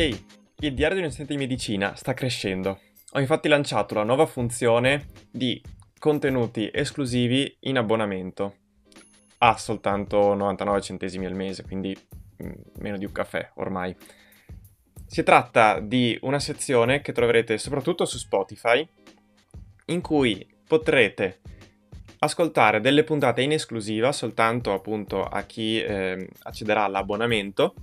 Ehi, il diario di un studente di medicina sta crescendo. Ho infatti lanciato la nuova funzione di contenuti esclusivi in abbonamento a soltanto 99 centesimi al mese, quindi mm, meno di un caffè ormai. Si tratta di una sezione che troverete soprattutto su Spotify, in cui potrete ascoltare delle puntate in esclusiva soltanto appunto a chi eh, accederà all'abbonamento,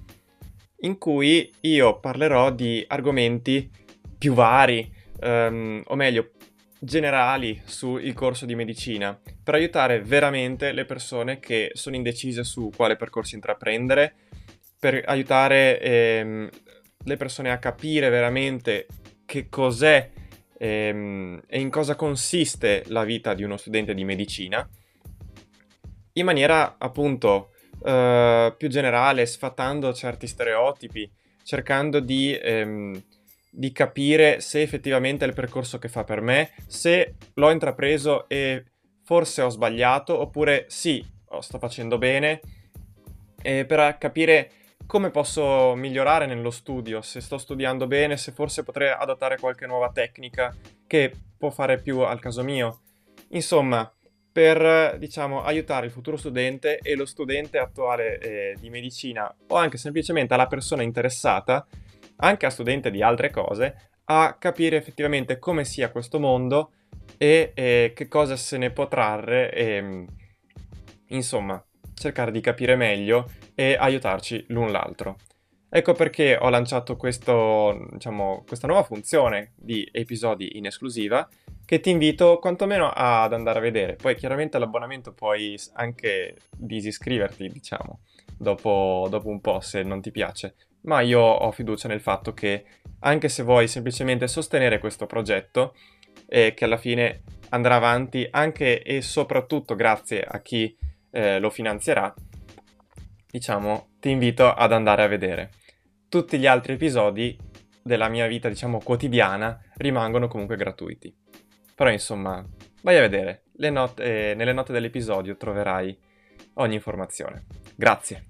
in cui io parlerò di argomenti più vari, ehm, o meglio, generali sul corso di medicina, per aiutare veramente le persone che sono indecise su quale percorso intraprendere, per aiutare ehm, le persone a capire veramente che cos'è ehm, e in cosa consiste la vita di uno studente di medicina, in maniera appunto eh, più generale, sfatando certi stereotipi, cercando di, ehm, di capire se effettivamente è il percorso che fa per me, se l'ho intrapreso e forse ho sbagliato, oppure sì, sto facendo bene, e per capire come posso migliorare nello studio, se sto studiando bene, se forse potrei adottare qualche nuova tecnica che può fare più al caso mio. Insomma, per diciamo aiutare il futuro studente e lo studente attuale eh, di medicina o anche semplicemente alla persona interessata, anche a studente di altre cose, a capire effettivamente come sia questo mondo e eh, che cosa se ne può trarre e insomma cercare di capire meglio e aiutarci l'un l'altro. Ecco perché ho lanciato questo, diciamo, questa nuova funzione di episodi in esclusiva che ti invito quantomeno ad andare a vedere. Poi chiaramente l'abbonamento puoi anche disiscriverti, diciamo, dopo, dopo un po' se non ti piace. Ma io ho fiducia nel fatto che anche se vuoi semplicemente sostenere questo progetto e che alla fine andrà avanti anche e soprattutto grazie a chi eh, lo finanzierà, diciamo, ti invito ad andare a vedere. Tutti gli altri episodi della mia vita, diciamo, quotidiana rimangono comunque gratuiti. Però insomma, vai a vedere. Note, eh, nelle note dell'episodio troverai ogni informazione. Grazie.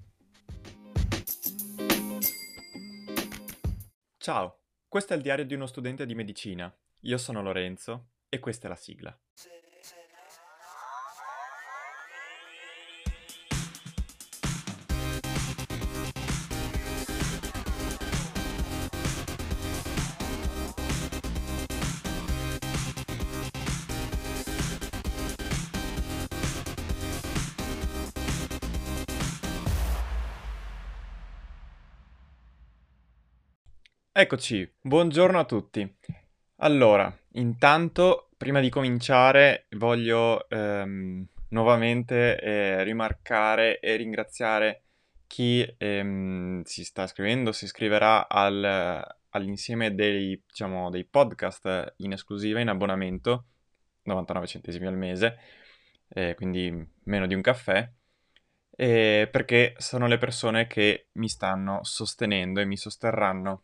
Ciao, questo è il diario di uno studente di medicina. Io sono Lorenzo e questa è la sigla. Eccoci, buongiorno a tutti. Allora, intanto, prima di cominciare, voglio ehm, nuovamente eh, rimarcare e ringraziare chi ehm, si sta iscrivendo, si iscriverà al, all'insieme dei, diciamo, dei podcast in esclusiva, in abbonamento, 99 centesimi al mese, eh, quindi meno di un caffè, eh, perché sono le persone che mi stanno sostenendo e mi sosterranno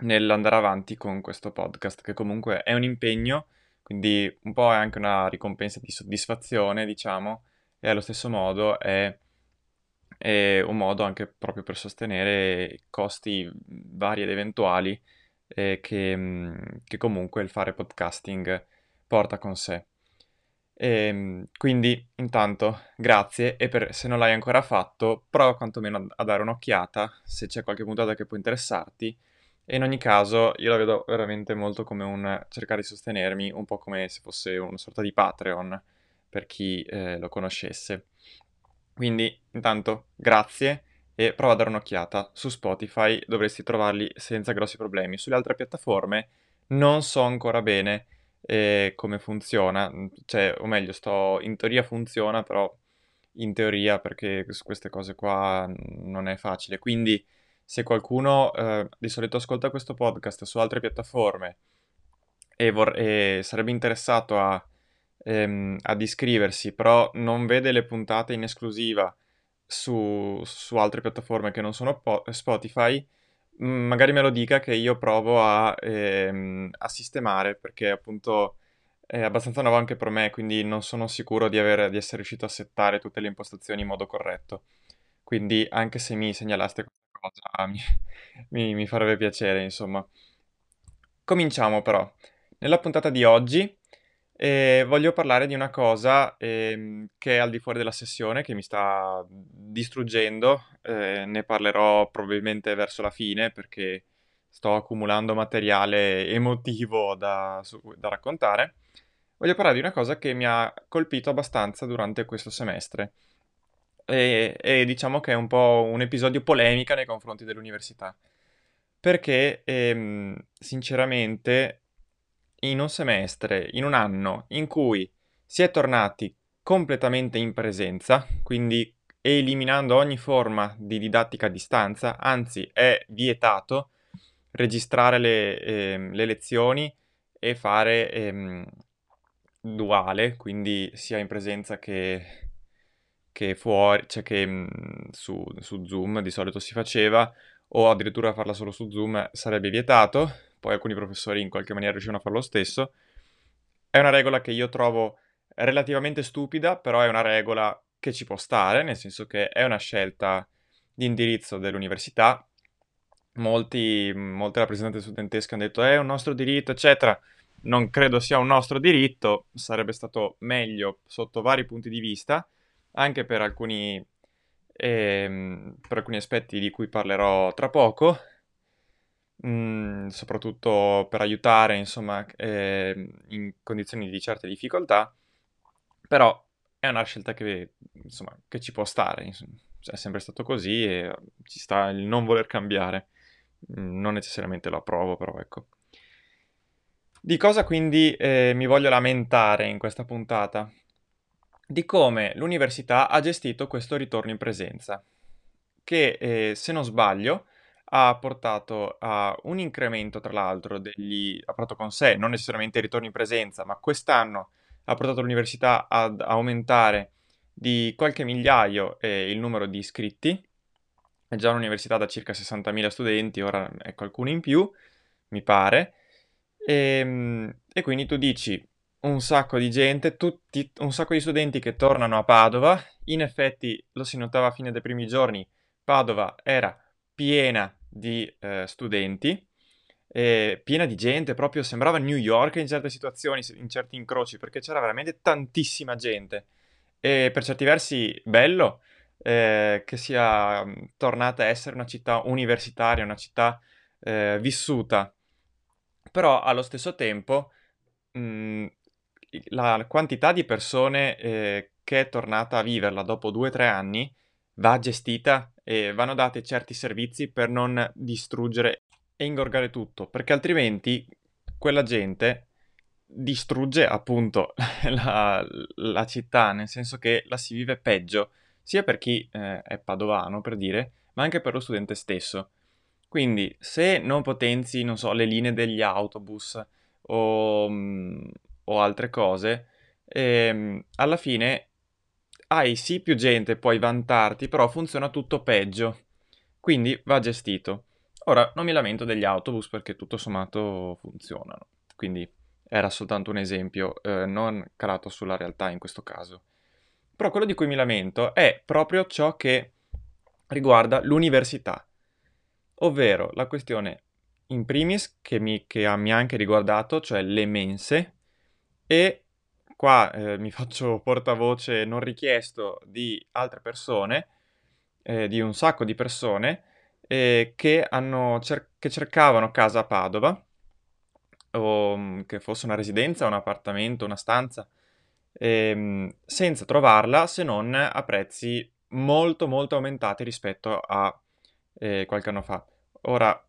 nell'andare avanti con questo podcast, che comunque è un impegno, quindi un po' è anche una ricompensa di soddisfazione, diciamo, e allo stesso modo è, è un modo anche proprio per sostenere costi vari ed eventuali eh, che, che, comunque il fare podcasting porta con sé. E, ehm, quindi intanto grazie e per, se non l'hai ancora fatto prova quantomeno a dare un'occhiata se c'è qualche puntata che può interessarti e in ogni caso io la vedo veramente molto come un cercare di sostenermi, un po' come se fosse una sorta di Patreon per chi eh, lo conoscesse. Quindi intanto grazie e prova a dare un'occhiata. Su Spotify dovresti trovarli senza grossi problemi. Sulle altre piattaforme non so ancora bene eh, come funziona, cioè, o meglio, sto in teoria funziona, però in teoria perché su queste cose qua non è facile. Quindi se qualcuno eh, di solito ascolta questo podcast su altre piattaforme e, vor- e sarebbe interessato a, ehm, ad iscriversi, però non vede le puntate in esclusiva su, su altre piattaforme che non sono po- Spotify, magari me lo dica che io provo a, ehm, a, sistemare perché appunto è abbastanza nuovo anche per me, quindi non sono sicuro di, aver, di essere riuscito a settare tutte le impostazioni in modo corretto. Quindi anche se mi segnalaste cosa mi, mi, mi farebbe piacere, insomma. Cominciamo però. Nella puntata di oggi eh, voglio parlare di una cosa eh, che è al di fuori della sessione, che mi sta distruggendo. Eh, ne parlerò probabilmente verso la fine perché sto accumulando materiale emotivo da, su, da raccontare. Voglio parlare di una cosa che mi ha colpito abbastanza durante questo semestre. E, e diciamo che è un po' un episodio polemica nei confronti dell'università. Perché, ehm, sinceramente, in un semestre, in un anno in cui si è tornati completamente in presenza, quindi eliminando ogni forma di didattica a distanza, anzi è vietato registrare le, ehm, le lezioni e fare ehm, duale, quindi sia in presenza che, che fuori, cioè che mh, su, su Zoom di solito si faceva, o addirittura farla solo su Zoom sarebbe vietato, poi alcuni professori in qualche maniera riuscivano a fare lo stesso. È una regola che io trovo relativamente stupida, però è una regola che ci può stare, nel senso che è una scelta di indirizzo dell'università. Molti, molte rappresentanti studentesche hanno detto è un nostro diritto, eccetera. Non credo sia un nostro diritto, sarebbe stato meglio sotto vari punti di vista, anche per alcuni, ehm, per alcuni aspetti di cui parlerò tra poco, mm, soprattutto per aiutare, insomma, eh, in condizioni di certe difficoltà, però è una scelta che, insomma, che ci può stare, insomma. è sempre stato così e ci sta il non voler cambiare. Mm, non necessariamente lo approvo, però ecco. Di cosa quindi eh, mi voglio lamentare in questa puntata? Di come l'università ha gestito questo ritorno in presenza, che eh, se non sbaglio ha portato a un incremento, tra l'altro, degli... ha portato con sé non necessariamente il ritorno in presenza, ma quest'anno ha portato l'università ad aumentare di qualche migliaio eh, il numero di iscritti. È già un'università da circa 60.000 studenti, ora è qualcuno in più, mi pare. E, ehm, e quindi tu dici un sacco di gente, tutti, un sacco di studenti che tornano a Padova. In effetti lo si notava a fine dei primi giorni, Padova era piena di eh, studenti, eh, piena di gente, proprio sembrava New York in certe situazioni, in certi incroci, perché c'era veramente tantissima gente. E per certi versi bello eh, che sia mm, tornata a essere una città universitaria, una città eh, vissuta, però allo stesso tempo mh, mm, la quantità di persone eh, che è tornata a viverla dopo due o tre anni va gestita e vanno dati certi servizi per non distruggere e ingorgare tutto, perché altrimenti quella gente distrugge appunto la, la città, nel senso che la si vive peggio, sia per chi eh, è padovano, per dire, ma anche per lo studente stesso. Quindi, se non potenzi, non so, le linee degli autobus o, mm, o altre cose, ehm, alla fine hai sì più gente, puoi vantarti, però funziona tutto peggio. Quindi va gestito. Ora, non mi lamento degli autobus perché tutto sommato funzionano. Quindi era soltanto un esempio, eh, non calato sulla realtà in questo caso. Però quello di cui mi lamento è proprio ciò che riguarda l'università, ovvero la questione in primis che mi, che mi ha anche riguardato, cioè le mense, e qua eh, mi faccio portavoce non richiesto di altre persone, eh, di un sacco di persone, eh, che, cer- che, cercavano casa a Padova, o mm, che fosse una residenza, un appartamento, una stanza, ehm, senza trovarla se non a prezzi molto molto aumentati rispetto a eh, qualche anno fa. Ora,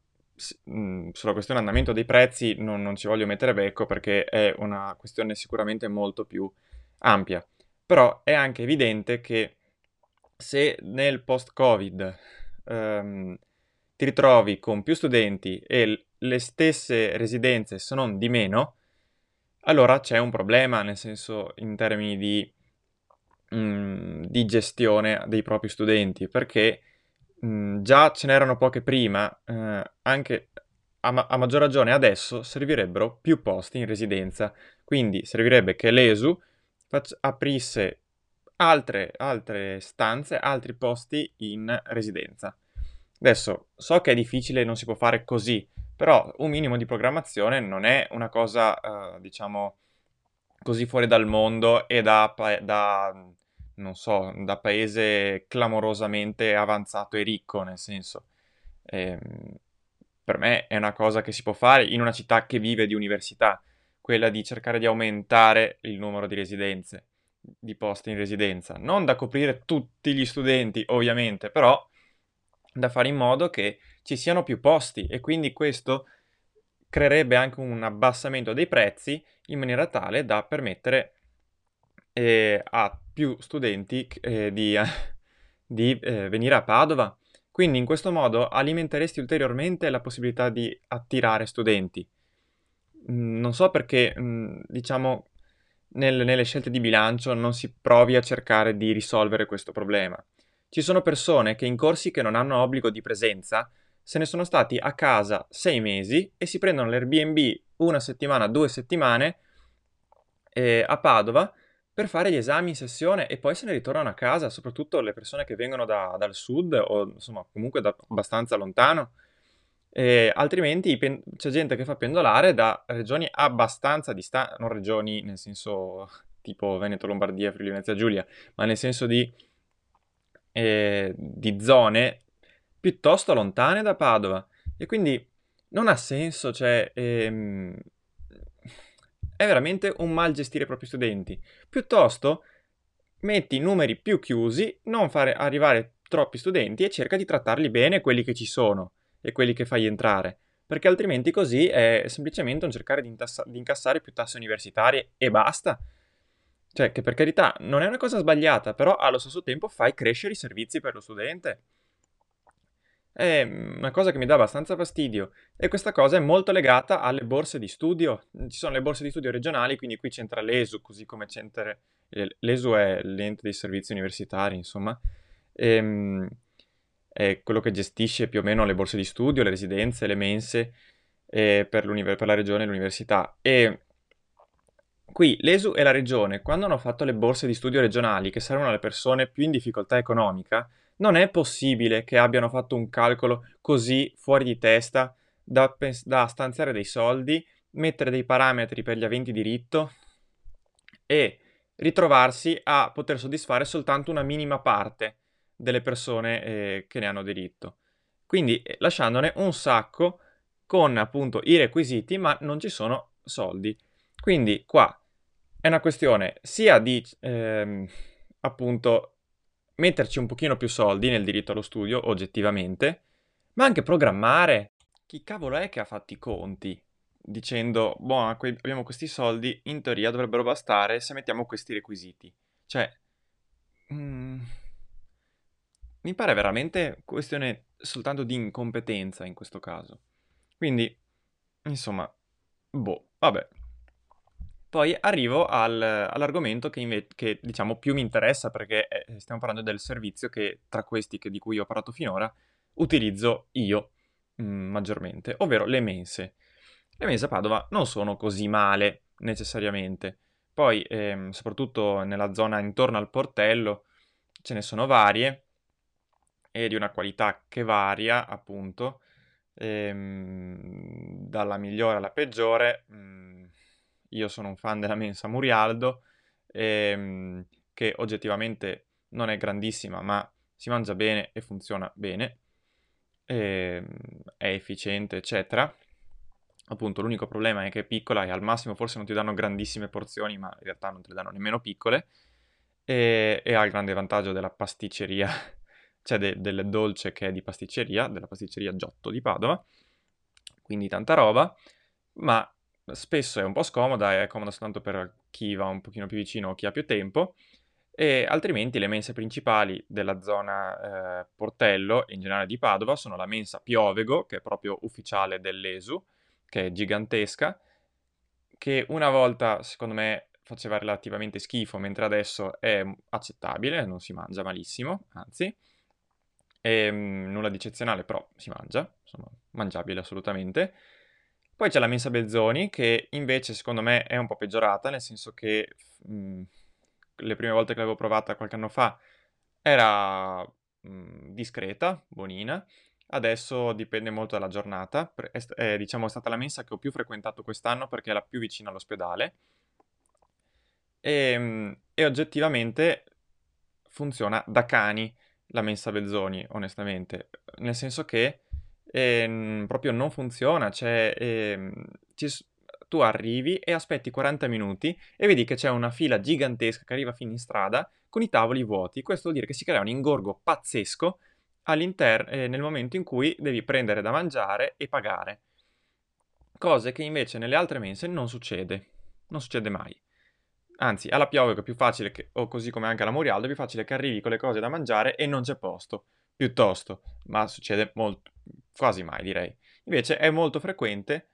sulla questione andamento dei prezzi non, non, ci voglio mettere becco perché è una questione sicuramente molto più ampia. Però è anche evidente che se nel post-Covid ehm, ti ritrovi con più studenti e le stesse residenze se non di meno, allora c'è un problema, nel senso in termini di, mm, di gestione dei propri studenti, perché Mhmm, già ce n'erano poche prima, eh, anche a, ma- a maggior ragione adesso servirebbero più posti in residenza. Quindi servirebbe che l'ESU fac- aprisse altre, altre stanze, altri posti in residenza. Adesso so che è difficile non si può fare così, però un minimo di programmazione non è una cosa, eh, diciamo, così fuori dal mondo e da, da, non so, da paese clamorosamente avanzato e ricco, nel senso. Eh, per me è una cosa che si può fare in una città che vive di università, quella di cercare di aumentare il numero di residenze, di posti in residenza, non da coprire tutti gli studenti, ovviamente, però da fare in modo che ci siano più posti e quindi questo creerebbe anche un abbassamento dei prezzi in maniera tale da permettere eh, a più studenti eh, di, di eh, venire a Padova. Quindi in questo modo alimenteresti ulteriormente la possibilità di attirare studenti. Mm, non so perché, mm, diciamo, nel, nelle scelte di bilancio non si provi a cercare di risolvere questo problema. Ci sono persone che in corsi che non hanno obbligo di presenza se ne sono stati a casa sei mesi e si prendono l'Airbnb una settimana, due settimane eh, a Padova per fare gli esami in sessione e poi se ne ritornano a casa, soprattutto le persone che vengono da, dal sud o insomma comunque da abbastanza lontano. E altrimenti pen- c'è gente che fa pendolare da regioni abbastanza distanti, non regioni nel senso tipo Veneto, Lombardia, Friuli Venezia Giulia, ma nel senso di eh, di zone piuttosto lontane da Padova e quindi non ha senso, cioè ehm, è veramente un mal gestire i propri studenti. Piuttosto metti numeri più chiusi, non fare arrivare troppi studenti e cerca di trattarli bene quelli che ci sono e quelli che fai entrare, perché altrimenti così è semplicemente un cercare di, intassa- di incassare più tasse universitarie e basta. Cioè, che per carità non è una cosa sbagliata, però allo stesso tempo fai crescere i servizi per lo studente. È una cosa che mi dà abbastanza fastidio e questa cosa è molto legata alle borse di studio. Ci sono le borse di studio regionali, quindi qui c'entra l'ESU, così come c'entra... L'ESU è l'ente dei servizi universitari, insomma. E, ehm, è quello che gestisce più o meno le borse di studio, le residenze, le mense eh, per, per la regione e l'università. E Qui l'ESU e la regione, quando hanno fatto le borse di studio regionali che servono alle persone più in difficoltà economica, non è possibile che abbiano fatto un calcolo così fuori di testa da, pens- da stanziare dei soldi, mettere dei parametri per gli aventi diritto e ritrovarsi a poter soddisfare soltanto una minima parte delle persone eh, che ne hanno diritto. Quindi eh, lasciandone un sacco con appunto i requisiti, ma non ci sono soldi. Quindi qua è una questione sia di ehm, appunto metterci un pochino più soldi nel diritto allo studio, oggettivamente, ma anche programmare. Chi cavolo è che ha fatto i conti? Dicendo, boh, abbiamo questi soldi, in teoria dovrebbero bastare se mettiamo questi requisiti. Cioè, mm, mi pare veramente questione soltanto di incompetenza in questo caso. Quindi, insomma, boh, vabbè. Poi arrivo al, all'argomento che, inve- che, diciamo più mi interessa perché eh, stiamo parlando del servizio che tra questi che, di cui ho parlato finora utilizzo io mh, mm, maggiormente, ovvero le mense. Le mense a Padova non sono così male necessariamente. Poi, ehm, soprattutto nella zona intorno al portello, ce ne sono varie e di una qualità che varia, appunto, ehm, dalla migliore alla peggiore. Mh, mm, io sono un fan della mensa Murialdo, ehm, che oggettivamente non è grandissima, ma si mangia bene e funziona bene, ehm, è efficiente, eccetera. Appunto, l'unico problema è che è piccola e al massimo forse non ti danno grandissime porzioni, ma in realtà non te le danno nemmeno piccole. E, e ha il grande vantaggio della pasticceria, cioè de, del dolce che è di pasticceria, della pasticceria Giotto di Padova, quindi tanta roba, ma spesso è un po' scomoda, è comoda soltanto per chi va un pochino più vicino o chi ha più tempo, e altrimenti le mense principali della zona eh, Portello, in generale di Padova, sono la mensa Piovego, che è proprio ufficiale dell'ESU, che è gigantesca, che una volta, secondo me, faceva relativamente schifo, mentre adesso è accettabile, non si mangia malissimo, anzi, e, um, nulla di eccezionale, però si mangia, insomma, mangiabile assolutamente. Poi c'è la mensa Belzoni, che invece secondo me è un po' peggiorata, nel senso che mh, mhmm, le prime volte che l'avevo provata qualche anno fa era mh, mhmm, discreta, buonina. adesso dipende molto dalla giornata. È, è, diciamo, è stata la mensa che ho più frequentato quest'anno perché è la più vicina all'ospedale. E, ehm, e oggettivamente funziona da cani la mensa Belzoni, onestamente. Nel senso che eh, proprio non funziona. Cioè, eh, ci, tu arrivi e aspetti 40 minuti e vedi che c'è una fila gigantesca che arriva fino in strada con i tavoli vuoti. Questo vuol dire che si crea un ingorgo pazzesco eh, nel momento in cui devi prendere da mangiare e pagare. Cose che invece nelle altre mense non succede. Non succede mai. Anzi, alla Piove è più facile, che, o così come anche alla Morialdo, è più facile che arrivi con le cose da mangiare e non c'è posto. Piuttosto, ma succede molto, quasi mai direi. Invece è molto frequente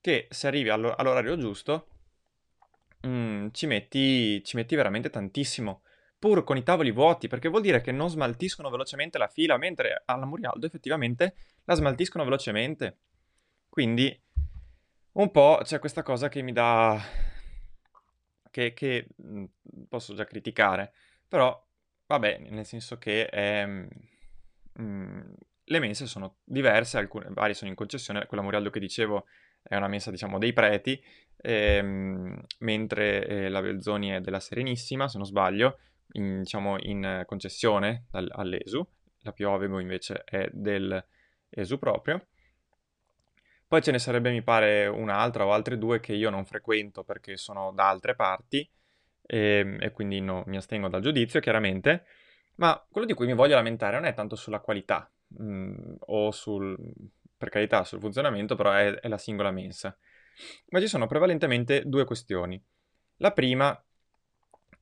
che se arrivi all- all'orario giusto mm, ci, metti, ci metti veramente tantissimo pur con i tavoli vuoti, perché vuol dire che non smaltiscono velocemente la fila, mentre alla Murialdo effettivamente la smaltiscono velocemente. Quindi un po' c'è questa cosa che mi dà... che, che mm, posso già criticare, però vabbè, nel senso che è... Mm, le mense sono diverse, alcune varie sono in concessione, quella Murialdo che dicevo è una mensa diciamo dei preti, ehm, mentre eh, la Belzoni è della Serenissima, se non sbaglio, in, diciamo, in concessione dal, all'ESU, la Piovego invece è dell'ESU proprio. Poi ce ne sarebbe, mi pare, un'altra o altre due che io non frequento perché sono da altre parti e, ehm, e quindi no, mi astengo dal giudizio, chiaramente. Ma quello di cui mi voglio lamentare non è tanto sulla qualità mh, mm, o sul, per carità, sul funzionamento, però è, è la singola mensa. Ma ci sono prevalentemente due questioni. La prima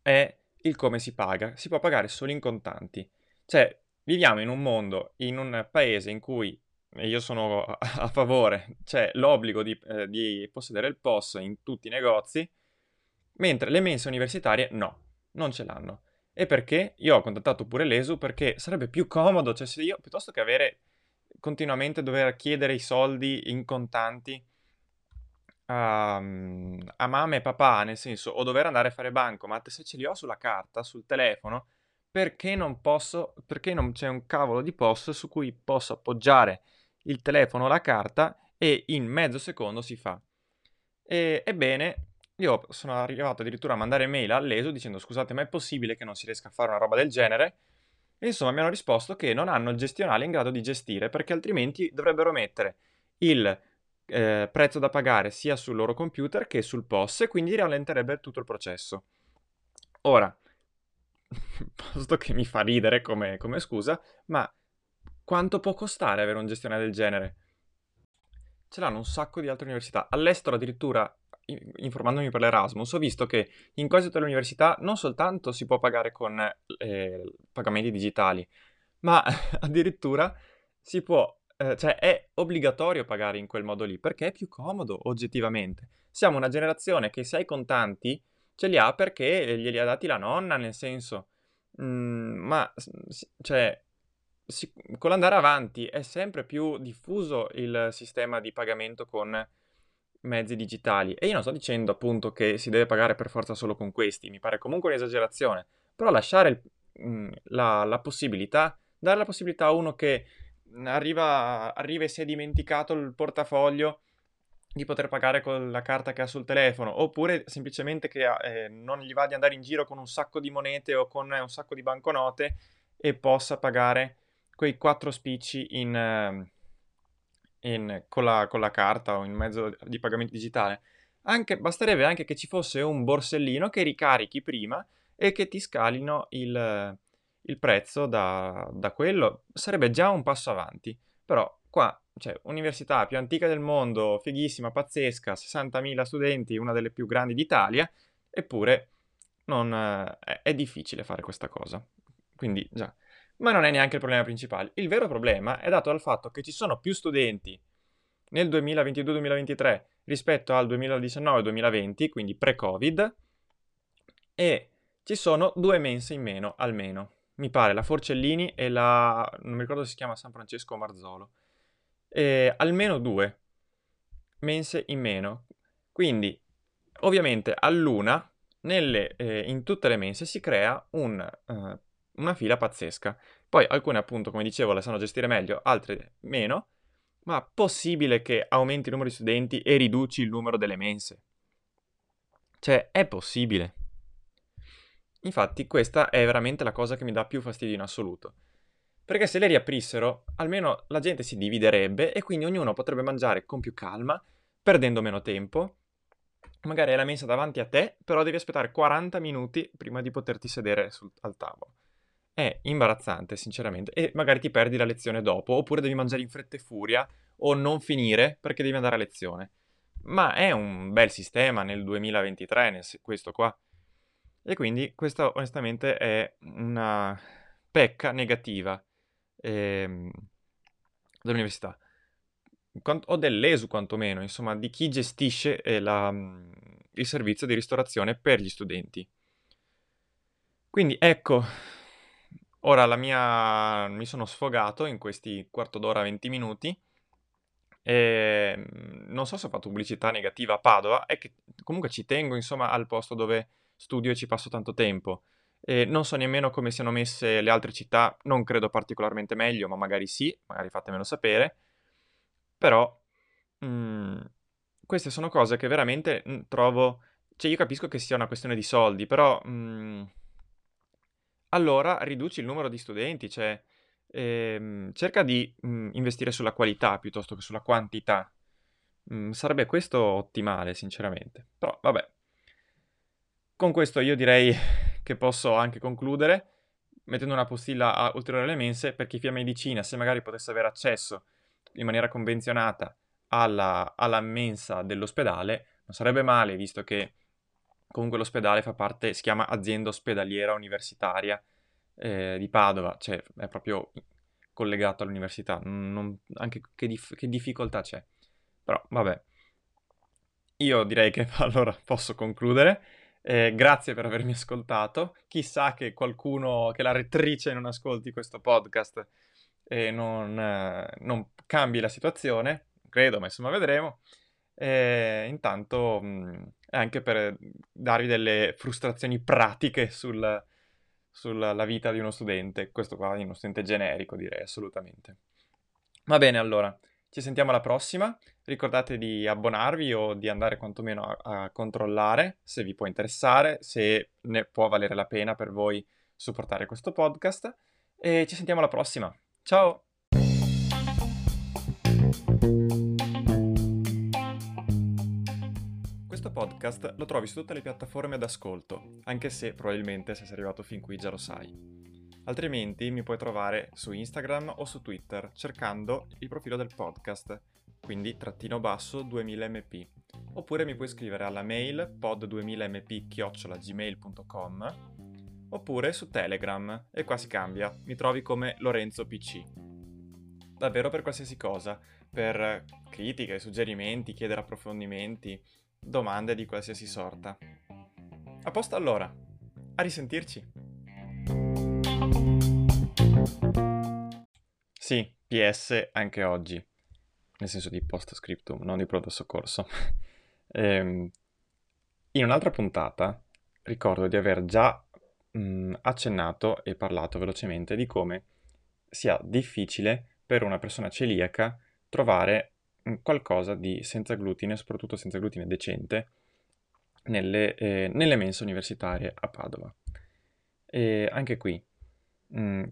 è il come si paga. Si può pagare solo in contanti. Cioè, viviamo in un mondo, in un paese in cui, e io sono a, a favore, c'è l'obbligo di, eh, di, possedere il POS in tutti i negozi, mentre le mense universitarie no, non ce l'hanno. E perché? Io ho contattato pure l'ESU perché sarebbe più comodo, cioè se io piuttosto che avere continuamente dover chiedere i soldi in contanti a, a mamma e papà, nel senso, o dover andare a fare bancomat, se ce li ho sulla carta, sul telefono, perché non posso, perché non c'è un cavolo di post su cui posso appoggiare il telefono o la carta e in mezzo secondo si fa. E, ebbene, io sono arrivato addirittura a mandare mail all'ESO dicendo scusate ma è possibile che non si riesca a fare una roba del genere? E insomma mi hanno risposto che non hanno il gestionale in grado di gestire perché altrimenti dovrebbero mettere il eh, prezzo da pagare sia sul loro computer che sul POS e quindi rallenterebbe tutto il processo. Ora, posto che mi fa ridere come, come scusa, ma quanto può costare avere un gestionale del genere? Ce l'hanno un sacco di altre università. All'estero addirittura, informandomi per l'Erasmus, ho visto che in quasi tutte le università non soltanto si può pagare con eh, pagamenti digitali, ma addirittura si può eh, cioè è obbligatorio pagare in quel modo lì perché è più comodo oggettivamente. Siamo una generazione che se hai contanti ce li ha perché glieli ha dati la nonna, nel senso, mm, ma cioè, con l'andare avanti è sempre più diffuso il sistema di pagamento con mezzi digitali. E io non sto dicendo appunto che si deve pagare per forza solo con questi, mi pare comunque un'esagerazione, però lasciare il, mm, la, la possibilità, dare la possibilità a uno che arriva, arriva e si è dimenticato il portafoglio di poter pagare con la carta che ha sul telefono, oppure semplicemente che eh, non gli va di andare in giro con un sacco di monete o con un sacco di banconote e possa pagare quei quattro spicci in, ehm, in, con, la, con, la, carta o in mezzo di pagamento digitale. Anche, basterebbe anche che ci fosse un borsellino che ricarichi prima e che ti scalino il, il prezzo da, da quello sarebbe già un passo avanti. Però qua, cioè, università più antica del mondo, fighissima, pazzesca, 60.000 studenti, una delle più grandi d'Italia, eppure non, eh, è difficile fare questa cosa. Quindi, già. Ma non è neanche il problema principale. Il vero problema è dato dal fatto che ci sono più studenti nel 2022-2023 rispetto al 2019-2020, quindi pre-Covid, e ci sono due mense in meno almeno mi pare, la Forcellini e la... non mi ricordo se si chiama San Francesco Marzolo. E almeno due mense in meno. Quindi, ovviamente, all'una, nelle, eh, in tutte le mense si crea un, uh, una fila pazzesca, Poi alcune appunto, come dicevo, le sanno gestire meglio, altre meno, ma possibile che aumenti il numero di studenti e riduci il numero delle mense? Cioè, è possibile. Infatti, questa è veramente la cosa che mi dà più fastidio in assoluto. Perché se le riaprissero, almeno la gente si dividerebbe e quindi ognuno potrebbe mangiare con più calma, perdendo meno tempo. Magari hai la mensa davanti a te, però devi aspettare 40 minuti prima di poterti sedere sul, al tavolo. È imbarazzante, sinceramente, e magari ti perdi la lezione dopo, oppure devi mangiare in fretta e furia, o non finire perché devi andare a lezione. Ma è un bel sistema nel 2023, nel, questo qua. E quindi questa onestamente è una pecca negativa ehm, dell'università, o dell'ESU quantomeno, insomma, di chi gestisce eh, la, il servizio di ristorazione per gli studenti. Quindi ecco, ora la mia... mi sono sfogato in questi quarto d'ora, 20 minuti. E ehm, non so se ho fatto pubblicità negativa a Padova, è che comunque ci tengo insomma al posto dove studio e ci passo tanto tempo. E non so nemmeno come siano messe le altre città, non credo particolarmente meglio, ma magari sì, magari fatemelo sapere. Però mh, mm, queste sono cose che veramente mh, mm, trovo... Cioè io capisco che sia una questione di soldi, però... Mh, allora riduci il numero di studenti, cioè ehm, cerca di investire sulla qualità piuttosto che sulla quantità. sarebbe questo ottimale, sinceramente. Però vabbè. Con questo io direi che posso anche concludere mettendo una postilla a ulteriore alle mense per chi fa medicina, se magari potesse avere accesso in maniera convenzionata alla, alla mensa dell'ospedale, non sarebbe male, visto che comunque l'ospedale fa parte, si chiama azienda ospedaliera universitaria eh, di Padova, cioè è proprio collegato all'università, non, anche che, dif- che difficoltà c'è. Però vabbè, io direi che allora posso concludere. Eh, grazie per avermi ascoltato. Chissà che qualcuno, che la rettrice non ascolti questo podcast e non, eh, non cambi la situazione. Credo, ma insomma vedremo. E intanto mh, anche per darvi delle frustrazioni pratiche sul, sulla vita di uno studente. Questo qua è uno studente generico, direi assolutamente. Va bene, allora. Ci sentiamo alla prossima. Ricordate di abbonarvi o di andare quantomeno a, a, controllare se vi può interessare, se ne può valere la pena per voi supportare questo podcast. E ci sentiamo alla prossima. Ciao! Podcast lo trovi su tutte le piattaforme d'ascolto, anche se probabilmente se sei arrivato fin qui già lo sai. Altrimenti mi puoi trovare su Instagram o su Twitter cercando il profilo del podcast, quindi trattino basso 2000mp. Oppure mi puoi scrivere alla mail pod2000mp-gmail.com oppure su Telegram e qua si cambia, mi trovi come Lorenzo PC. Davvero per qualsiasi cosa, per critiche, suggerimenti, chiedere approfondimenti, domande di qualsiasi sorta. A posto allora, a risentirci! Sì, PS anche oggi, nel senso di post scriptum, non di pronto soccorso. ehm, in un'altra puntata ricordo di aver già mh, accennato e parlato velocemente di come sia difficile per una persona celiaca trovare qualcosa di senza glutine, soprattutto senza glutine decente, nelle, eh, nelle mense universitarie a Padova. E anche qui mh,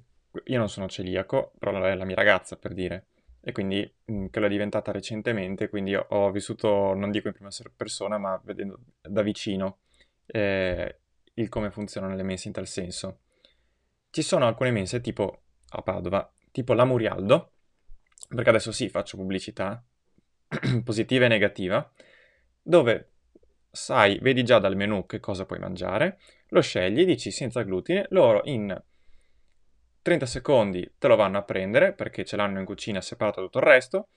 io non sono celiaco, però è la mia ragazza per dire, e quindi mh, che l'ho diventata recentemente, quindi ho vissuto, non dico in prima persona, ma vedendo da vicino eh, il come funzionano le mense in tal senso. Ci sono alcune mense tipo a Padova, tipo la Murialdo, perché adesso sì, faccio pubblicità, positiva e negativa, dove sai, vedi già dal menu che cosa puoi mangiare, lo scegli, dici senza glutine, loro in 30 secondi te lo vanno a prendere perché ce l'hanno in cucina separato da tutto il resto,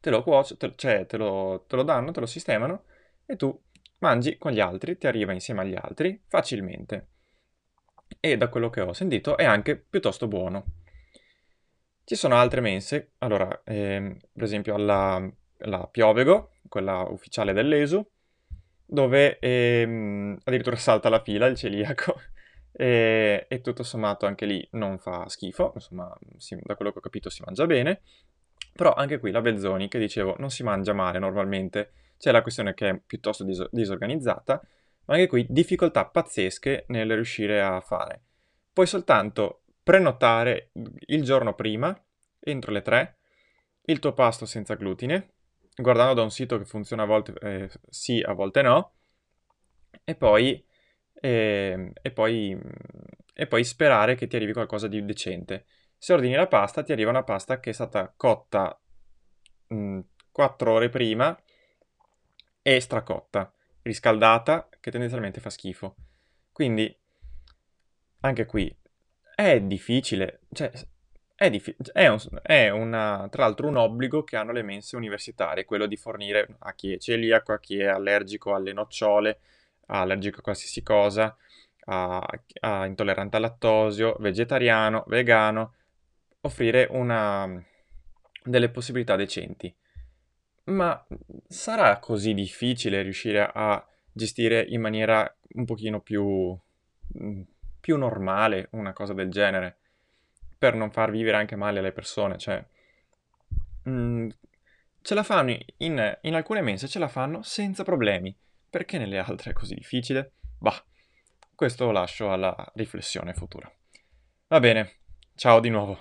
te lo cuocio, te, cioè te lo, te lo danno, te lo sistemano e tu mangi con gli altri, ti arriva insieme agli altri facilmente. E da quello che ho sentito è anche piuttosto buono. Ci sono altre mense, allora, ehm, per esempio alla, alla Piovego, quella ufficiale dell'ESU, dove ehm, addirittura salta la fila il celiaco e, e tutto sommato anche lì non fa schifo, insomma, si, da quello che ho capito si mangia bene. Però anche qui la Belzoni, che dicevo, non si mangia male normalmente, c'è la questione che è piuttosto dis- disorganizzata, ma anche qui difficoltà pazzesche nel riuscire a fare. Puoi soltanto prenotare il giorno prima, entro le 3, il tuo pasto senza glutine, guardando da un sito che funziona a volte eh, sì, a volte no, e poi, eh, e, poi, e poi sperare che ti arrivi qualcosa di decente. Se ordini la pasta, ti arriva una pasta che è stata cotta mh, 4 ore prima e stracotta, riscaldata, che tendenzialmente fa schifo. Quindi, anche qui, è difficile, cioè, è, diffi- è, un, è una, tra l'altro un obbligo che hanno le mense universitarie, quello di fornire a chi è celiaco, a chi è allergico alle nocciole, allergico a qualsiasi cosa, a, a intollerante al lattosio, vegetariano, vegano, offrire una, delle possibilità decenti. Ma sarà così difficile riuscire a gestire in maniera un pochino più, più normale una cosa del genere, per non far vivere anche male alle persone, cioè... Mh, ce la fanno in, in alcune mense, ce la fanno senza problemi. Perché nelle altre è così difficile? Bah, questo lo lascio alla riflessione futura. Va bene, ciao di nuovo.